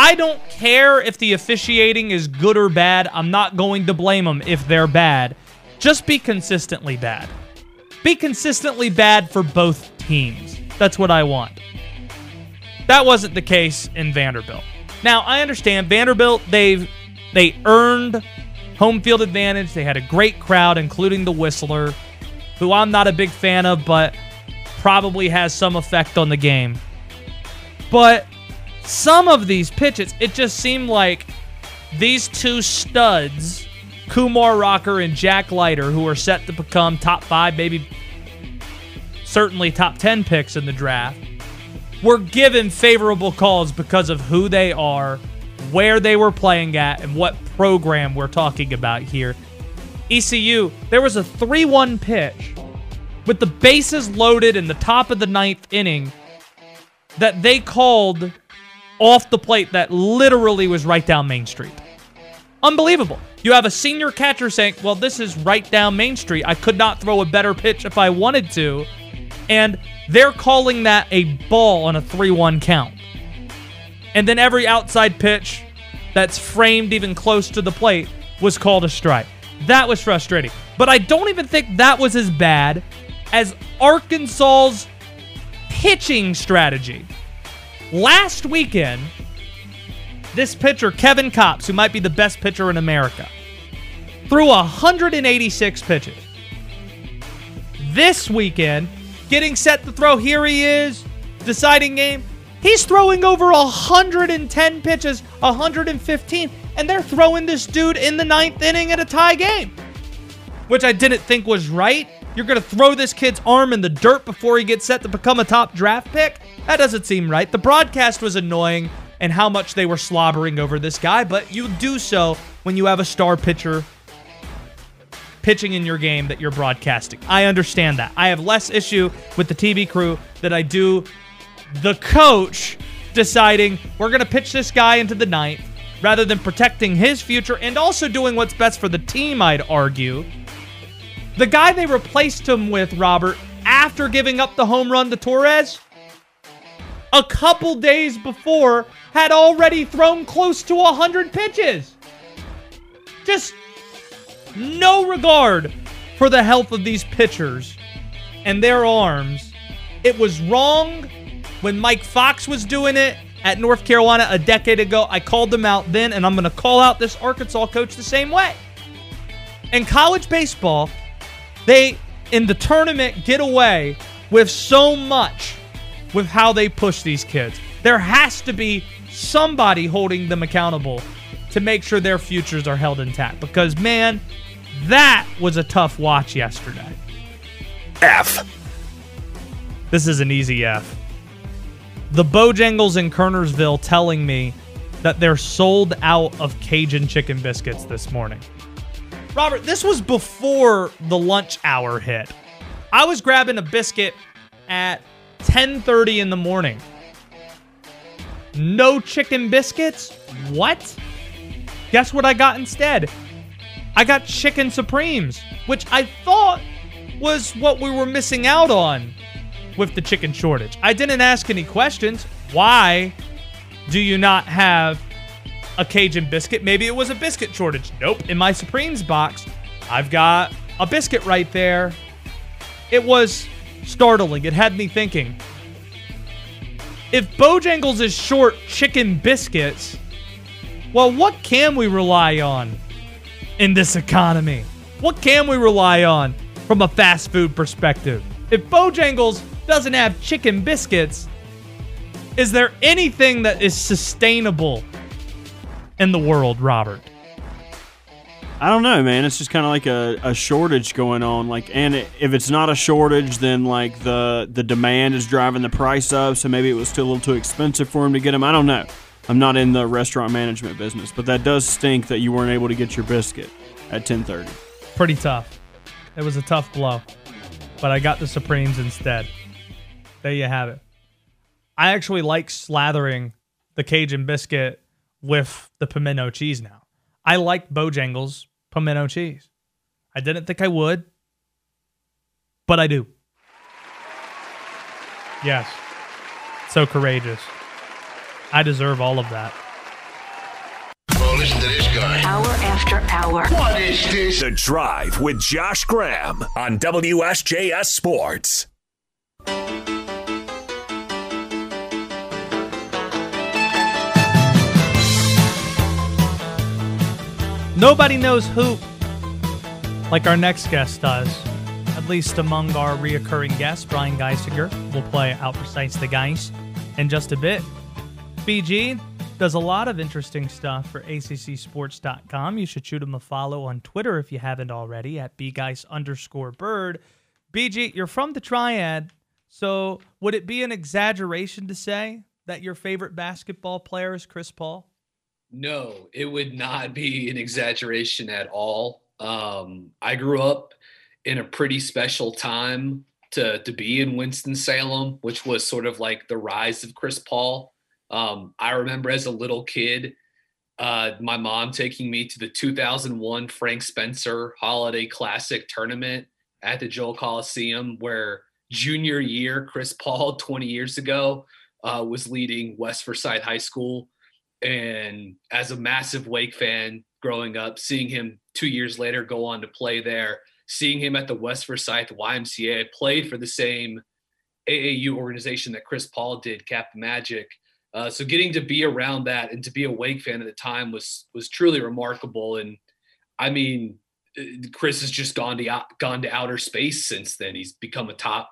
I don't care if the officiating is good or bad. I'm not going to blame them if they're bad. Just be consistently bad. Be consistently bad for both teams. That's what I want. That wasn't the case in Vanderbilt. Now, I understand Vanderbilt, they've they earned home field advantage. They had a great crowd, including the Whistler, who I'm not a big fan of, but probably has some effect on the game. But some of these pitches, it just seemed like these two studs, Kumar Rocker and Jack Leiter, who are set to become top five, maybe certainly top 10 picks in the draft, were given favorable calls because of who they are, where they were playing at, and what program we're talking about here. ECU, there was a 3 1 pitch with the bases loaded in the top of the ninth inning that they called off the plate that literally was right down Main Street. Unbelievable. You have a senior catcher saying, Well, this is right down Main Street. I could not throw a better pitch if I wanted to. And they're calling that a ball on a 3 1 count. And then every outside pitch that's framed even close to the plate was called a strike. That was frustrating. But I don't even think that was as bad as Arkansas's pitching strategy. Last weekend, this pitcher, Kevin Kopps, who might be the best pitcher in America, threw 186 pitches. This weekend, getting set to throw, here he is, deciding game. He's throwing over 110 pitches, 115, and they're throwing this dude in the ninth inning at a tie game, which I didn't think was right. You're going to throw this kid's arm in the dirt before he gets set to become a top draft pick? That doesn't seem right. The broadcast was annoying and how much they were slobbering over this guy, but you do so when you have a star pitcher pitching in your game that you're broadcasting. I understand that. I have less issue with the TV crew than I do the coach deciding we're going to pitch this guy into the ninth rather than protecting his future and also doing what's best for the team, I'd argue. The guy they replaced him with, Robert, after giving up the home run to Torres, a couple days before, had already thrown close to 100 pitches. Just no regard for the health of these pitchers and their arms. It was wrong when Mike Fox was doing it at North Carolina a decade ago. I called them out then, and I'm going to call out this Arkansas coach the same way. In college baseball, they, in the tournament, get away with so much with how they push these kids. There has to be somebody holding them accountable to make sure their futures are held intact because, man, that was a tough watch yesterday. F. This is an easy F. The Bojangles in Kernersville telling me that they're sold out of Cajun chicken biscuits this morning. Robert, this was before the lunch hour hit. I was grabbing a biscuit at 10:30 in the morning. No chicken biscuits? What? Guess what I got instead? I got chicken supremes, which I thought was what we were missing out on with the chicken shortage. I didn't ask any questions. Why do you not have a Cajun biscuit? Maybe it was a biscuit shortage. Nope. In my Supremes box, I've got a biscuit right there. It was startling. It had me thinking. If Bojangles is short chicken biscuits, Well, what can we rely on in this economy? What can we rely on from a fast food perspective? If Bojangles doesn't have chicken biscuits, is there anything that is sustainable in the world, Robert? I don't know, man. It's just kind of like a, a shortage going on. Like, and it, if it's not a shortage, then like the the demand is driving the price up. So maybe it was still a little too expensive for him to get them. I don't know. I'm not in the restaurant management business, but that does stink that you weren't able to get your biscuit at 10:30. Pretty tough. It was a tough blow, but I got the Supremes instead. There you have it. I actually like slathering the Cajun biscuit with the pimento cheese now. I like Bojangles pimento cheese. I didn't think I would, but I do. Yes. So courageous. I deserve all of that. Well, listen to this guy. Hour after hour. What is this? The Drive with Josh Graham on WSJS Sports. Nobody knows hoop like our next guest does. At least among our reoccurring guests, Brian Geisinger will play Out Precise the Geis in just a bit. BG does a lot of interesting stuff for ACCSports.com. You should shoot him a follow on Twitter if you haven't already at bgeis underscore bird. BG, you're from the Triad, so would it be an exaggeration to say that your favorite basketball player is Chris Paul? No, it would not be an exaggeration at all. Um, I grew up in a pretty special time to to be in Winston Salem, which was sort of like the rise of Chris Paul. Um, I remember as a little kid, uh, my mom taking me to the 2001 Frank Spencer Holiday Classic tournament at the Joel Coliseum, where junior year Chris Paul 20 years ago uh, was leading West Forsyth High School and as a massive Wake fan growing up, seeing him two years later go on to play there, seeing him at the West Forsyth YMCA, played for the same AAU organization that Chris Paul did, Kappa Magic. Uh, so getting to be around that and to be a Wake fan at the time was was truly remarkable. And I mean, Chris has just gone to gone to outer space since then. He's become a top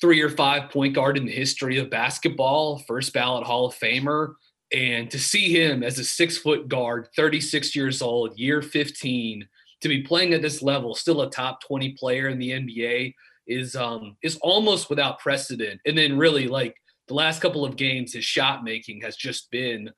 three or five point guard in the history of basketball, first ballot Hall of Famer. And to see him as a six foot guard, 36 years old, year 15, to be playing at this level, still a top 20 player in the NBA, is um is almost without precedent. And then really like the last couple of games, his shot making has just been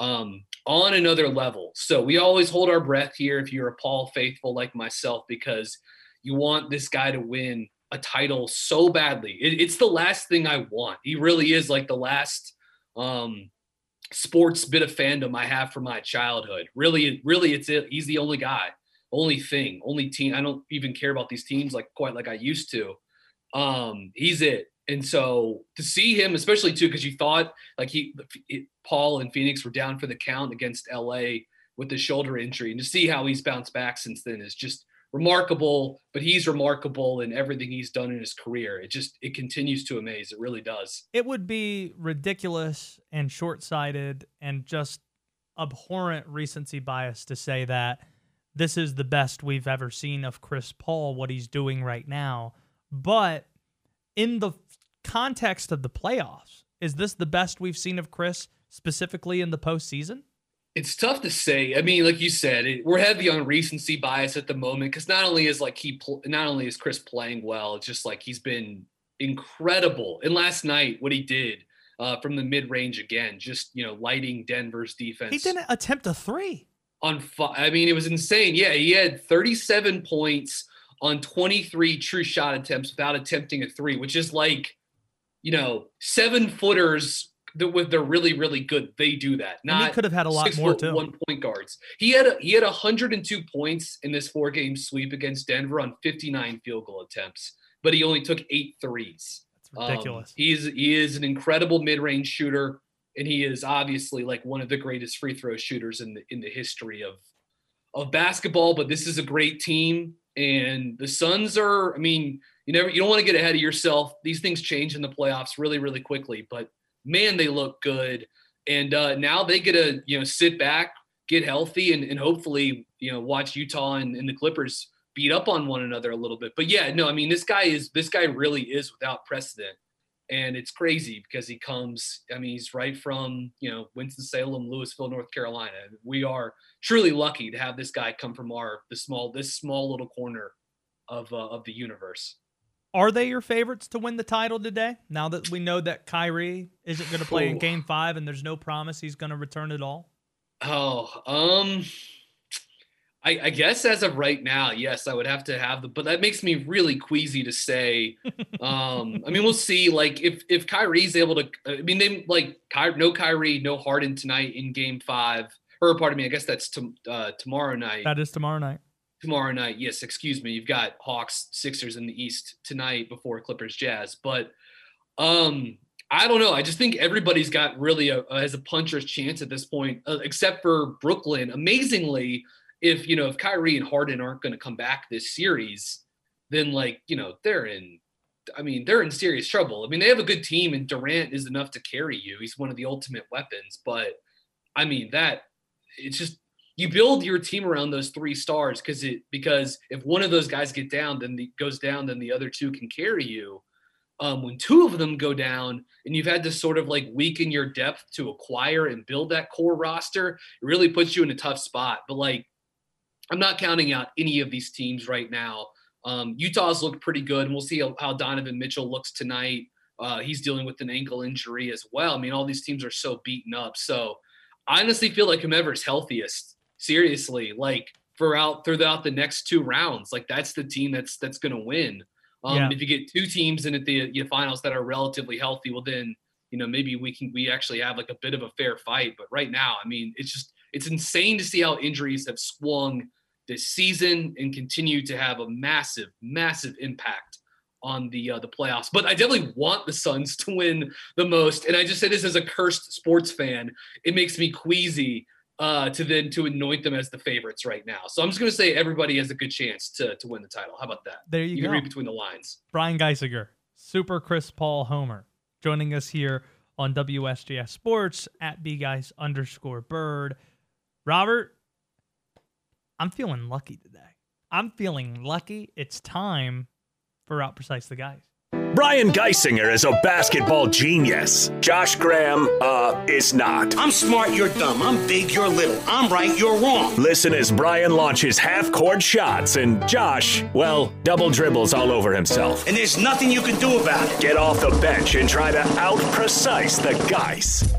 um on another level. So we always hold our breath here if you're a Paul faithful like myself, because you want this guy to win a title so badly. It, it's the last thing I want. He really is like the last um sports bit of fandom I have from my childhood. Really, really, it's it. He's the only guy, only thing, only team. I don't even care about these teams like quite like I used to. Um, he's it. And so to see him, especially too, because you thought like he, Paul and Phoenix were down for the count against LA with the shoulder injury, and to see how he's bounced back since then is just remarkable, but he's remarkable in everything he's done in his career. It just it continues to amaze. It really does. It would be ridiculous and short-sighted and just abhorrent recency bias to say that this is the best we've ever seen of Chris Paul what he's doing right now. But in the context of the playoffs, is this the best we've seen of Chris specifically in the postseason? It's tough to say. I mean, like you said, it, we're heavy on recency bias at the moment because not only is like he, pl- not only is Chris playing well, it's just like he's been incredible. And last night, what he did uh, from the mid range again, just you know, lighting Denver's defense. He didn't attempt a three. On, fi- I mean, it was insane. Yeah, he had 37 points on 23 true shot attempts without attempting a three, which is like, you know, seven footers the, with they're really really good. They do that. Not and he could have had a lot more too. One point guards. He had a, he had 102 points in this four game sweep against Denver on 59 field goal attempts, but he only took eight threes. That's ridiculous. Um, he is he is an incredible mid range shooter, and he is obviously like one of the greatest free throw shooters in the in the history of of basketball. But this is a great team, and the Suns are. I mean, you never you don't want to get ahead of yourself. These things change in the playoffs really really quickly, but man, they look good. And uh, now they get to you know sit back, get healthy and, and hopefully, you know, watch Utah and, and the Clippers beat up on one another a little bit. But yeah, no, I mean, this guy is this guy really is without precedent. And it's crazy because he comes, I mean, he's right from, you know, Winston-Salem, Lewisville, North Carolina. We are truly lucky to have this guy come from our the small this small little corner of uh, of the universe. Are they your favorites to win the title today? Now that we know that Kyrie isn't going to play in Game Five, and there's no promise he's going to return at all. Oh, um, I, I, guess as of right now, yes, I would have to have the, but that makes me really queasy to say. um, I mean, we'll see. Like if if Kyrie's able to, I mean, they like Ky, no Kyrie, no Harden tonight in Game Five. Or pardon me, I guess that's to, uh, tomorrow night. That is tomorrow night. Tomorrow night, yes. Excuse me. You've got Hawks, Sixers in the East tonight before Clippers, Jazz. But um, I don't know. I just think everybody's got really a, a has a puncher's chance at this point, uh, except for Brooklyn. Amazingly, if you know if Kyrie and Harden aren't going to come back this series, then like you know they're in. I mean, they're in serious trouble. I mean, they have a good team, and Durant is enough to carry you. He's one of the ultimate weapons. But I mean, that it's just you build your team around those three stars because it because if one of those guys get down, then the goes down, then the other two can carry you um, when two of them go down and you've had to sort of like weaken your depth to acquire and build that core roster, it really puts you in a tough spot. But like, I'm not counting out any of these teams right now. Um, Utah's looked pretty good, and we'll see how, Donovan Mitchell looks tonight. Uh, he's dealing with an ankle injury as well. I mean, all these teams are so beaten up. So I honestly feel like whomever's healthiest, seriously, like throughout throughout the next two rounds, like that's the team that's that's going to win. Um, yeah. If you get two teams in at the you know, finals that are relatively healthy, well then you know maybe we can we actually have like a bit of a fair fight. But right now, I mean, it's just it's insane to see how injuries have swung this season and continue to have a massive, massive impact on the uh, the playoffs. But I definitely want the Suns to win the most. And I just say this as a cursed sports fan. It makes me queasy uh, to then to anoint them as the favorites right now. So I'm just going to say everybody has a good chance to to win the title. How about that? There you, you go. can read between the lines. Brian Geisinger, Super Chris Paul Homer, joining us here on WSJS Sports at bgeis underscore bird. Robert, I'm feeling lucky today. I'm feeling lucky. It's time for Out Precise the Geis. Brian Geisinger is a basketball genius. Josh Graham, uh, is not. I'm smart, you're dumb. I'm big, you're little. I'm right, you're wrong. Listen as Brian launches half court shots and Josh, well, double dribbles all over himself. And there's nothing you can do about it. Get off the bench and try to out precise the Geis.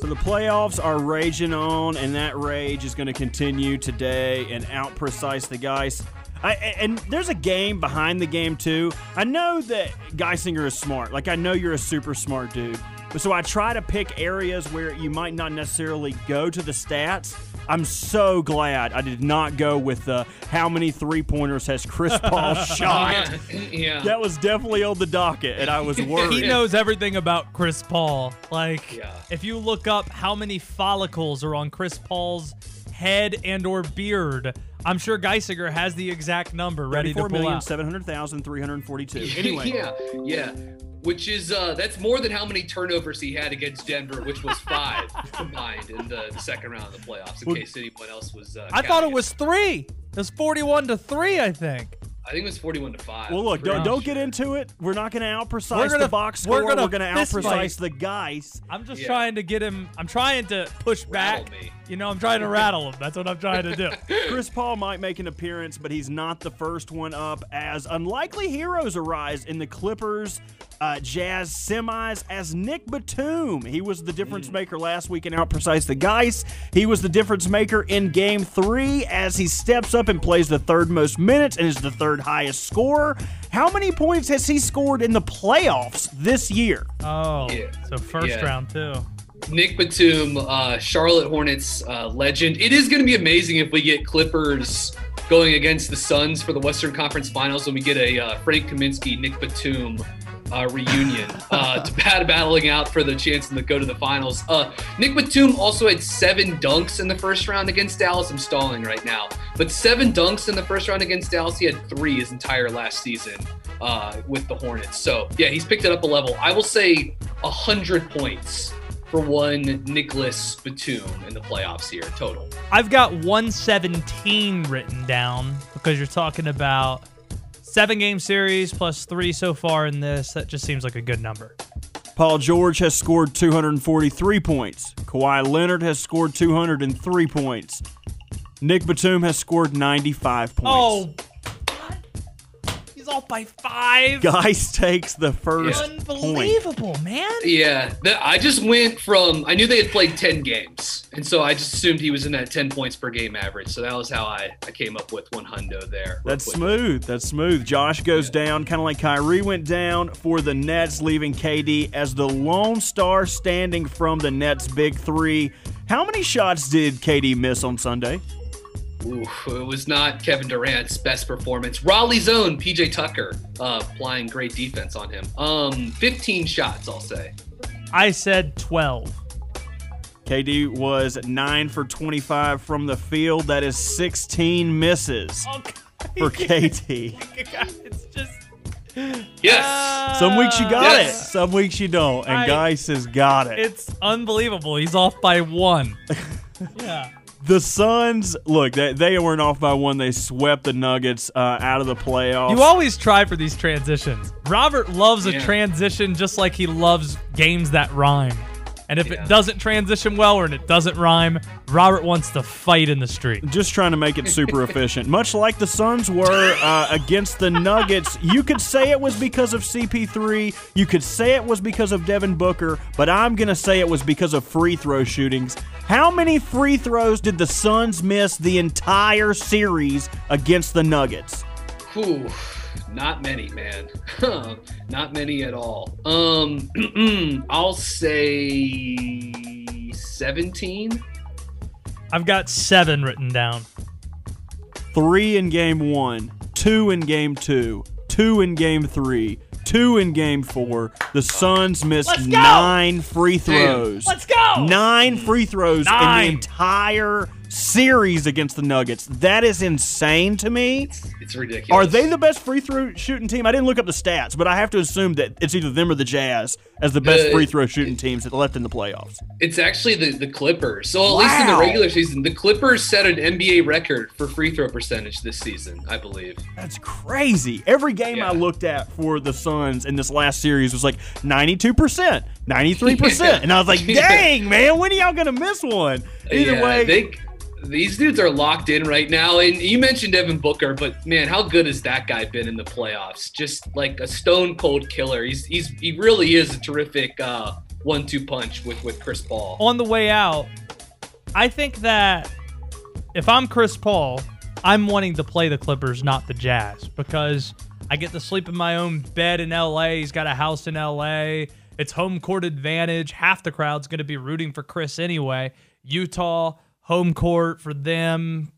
So the playoffs are raging on, and that rage is going to continue today and out precise the Geis. I, and there's a game behind the game too. I know that Geisinger is smart. Like I know you're a super smart dude. But so I try to pick areas where you might not necessarily go to the stats. I'm so glad I did not go with the how many three pointers has Chris Paul shot. yeah. That was definitely on the docket, and I was worried. he knows everything about Chris Paul. Like, yeah. if you look up how many follicles are on Chris Paul's head and or beard, I'm sure Geisinger has the exact number ready to pull out. Seven hundred thousand three hundred forty-two. Anyway, yeah, yeah, which is uh, that's more than how many turnovers he had against Denver, which was five combined in the, the, second round of the playoffs. In well, case anyone else was, uh, I thought it was three. It was forty-one to three, I think. I think it was 41 to 5. Well, look, don't, don't get into it. We're not going to out precise the box score. We're going to out precise the Geis. I'm just yeah. trying to get him. I'm trying to push rattle back. Me. You know, I'm trying to rattle him. That's what I'm trying to do. Chris Paul might make an appearance, but he's not the first one up as unlikely heroes arise in the Clippers uh, Jazz semis as Nick Batum. He was the difference mm. maker last week and out precise the Geis. He was the difference maker in game three as he steps up and plays the third most minutes and is the third highest scorer. How many points has he scored in the playoffs this year? Oh, yeah. so first yeah. round too. Nick Batum, uh, Charlotte Hornets uh, legend. It is going to be amazing if we get Clippers going against the Suns for the Western Conference Finals and we get a uh, Frank Kaminsky, Nick Batum uh, reunion uh, to bat- battling out for the chance to go to the finals. Uh, Nick Batum also had seven dunks in the first round against Dallas. I'm stalling right now, but seven dunks in the first round against Dallas. He had three his entire last season uh, with the Hornets. So yeah, he's picked it up a level. I will say hundred points for one Nicholas Batum in the playoffs here total? I've got 117 written down because you're talking about seven game series plus three so far in this. That just seems like a good number. Paul George has scored 243 points. Kawhi Leonard has scored 203 points. Nick Batum has scored 95 points. Oh, he's off by five. Geis takes the first point. Unbelievable, man. Yeah, the, I just went from I knew they had played ten games, and so I just assumed he was in that ten points per game average. So that was how I, I came up with one hundo there. That's quick. smooth. That's smooth. Josh goes down, kind of like Kyrie went down for the Nets, leaving KD as the lone star standing from the Nets' big three. How many shots did KD miss on Sunday? Oof, it was not Kevin Durant's best performance. Raleigh's own PJ Tucker uh, applying great defense on him. Um, 15 shots, I'll say. I said 12. KD was 9 for 25 from the field. That is 16 misses Oh, for KD. it's just. Yes. Some weeks you got Yes. it, some weeks you don't. And I- Geis has got it. It's unbelievable. He's off by one. yeah. The Suns, look, they, they weren't off by one. They swept the Nuggets uh, out of the playoffs. You always try for these transitions. Robert loves a transition just like he loves games that rhyme. And if it doesn't transition well or and it doesn't rhyme, Robert wants to fight in the street. just trying to make it super efficient. Much like the Suns were uh, against the Nuggets, you could say it was because of CP3. You could say it was because of Devin Booker, but I'm going to say it was because of free throw shootings. How many free throws did the Suns miss the entire series against the Nuggets? Whew, not many, man. not many at all. Um, I'll say 17. I've got seven written down. Three in game one, two in game two, two in game three, two in game four. The Suns missed nine free throws. Let's go! Nine free throws in the entire series against the Nuggets. That is insane to me. It's ridiculous. Are they the best free throw shooting team? I didn't look up the stats, but I have to assume that it's either them or the Jazz as the best The- free throw shooting teams that left in the playoffs. It's actually the, the Clippers. So at least in the regular season, the Clippers set an NBA record for free throw percentage this season, I believe. That's crazy. Every game I looked at for the Suns in this last series was like 92%, 93%. Yeah. And I was like, dang, man, when are y'all going to miss one? Either Yeah, way, they, these dudes are locked in right now. And you mentioned Devin Booker, but man, how good has that guy been in the playoffs? Just like a stone cold killer. He's he's he really is a terrific uh, one-two punch with with Chris Paul. On the way out, I think that if I'm Chris Paul, I'm wanting to play the Clippers, not the Jazz, because I get to sleep in my own bed in LA. He's got a house in LA. It's home court advantage. Half the crowd's going to be rooting for Chris anyway. Utah, home court for them.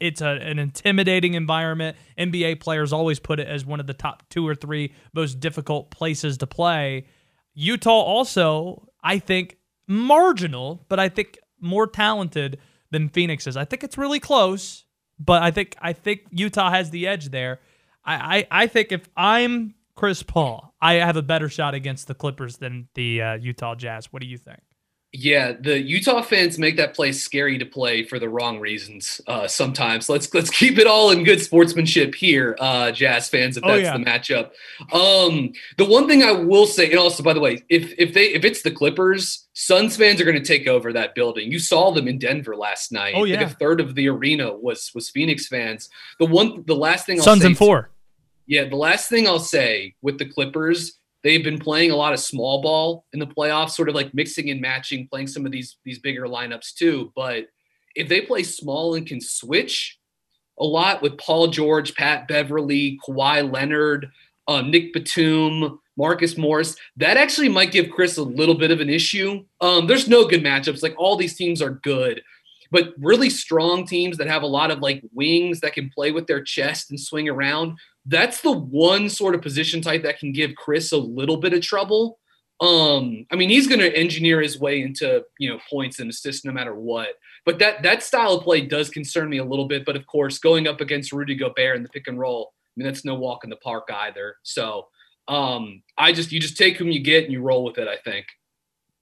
It's a, an intimidating environment. NBA players always put it as one of the top two or three most difficult places to play. Utah also, I think, marginal, but I think more talented than Phoenix is. I think it's really close, but I think I think Utah has the edge there. I I, I think if I'm Chris Paul, I have a better shot against the Clippers than the uh, Utah Jazz. What do you think? Yeah, the Utah fans make that place scary to play for the wrong reasons. Uh, sometimes let's let's keep it all in good sportsmanship here, uh, Jazz fans. If Oh, that's yeah. the matchup, um, the one thing I will say, and also by the way, if if they if it's the Clippers, Suns fans are going to take over that building. You saw them in Denver last night. Oh, Like yeah. a third of the arena was was Phoenix fans. The one, the last thing I'll Suns and four. yeah, the last thing I'll say with the Clippers, they've been playing a lot of small ball in the playoffs, sort of like mixing and matching, playing some of these these bigger lineups too. But if they play small and can switch a lot with Paul George, Pat Beverley, Kawhi Leonard, um, Nick Batum, Marcus Morris, that actually might give Chris a little bit of an issue. Um, there's no good matchups. Like all these teams are good, but really strong teams that have a lot of like wings that can play with their chest and swing around that's the one sort of position type that can give Chris a little bit of trouble. Um, I mean, he's going to engineer his way into you know points and assists no matter what. But that that style of play does concern me a little bit. But of course, going up against Rudy Gobert in the pick and roll, I mean that's no walk in the park either. So um, I just you just take whom you get and you roll with it. I think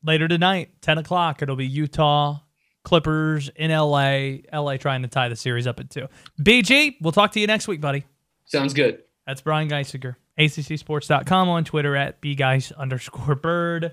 later tonight, ten o'clock, it'll be Utah Clippers in LA. LA trying to tie the series up at two. BG, we'll talk to you next week, buddy. Sounds good. That's Brian Geisinger, ACCSports.com on Twitter at bgeis underscore bird.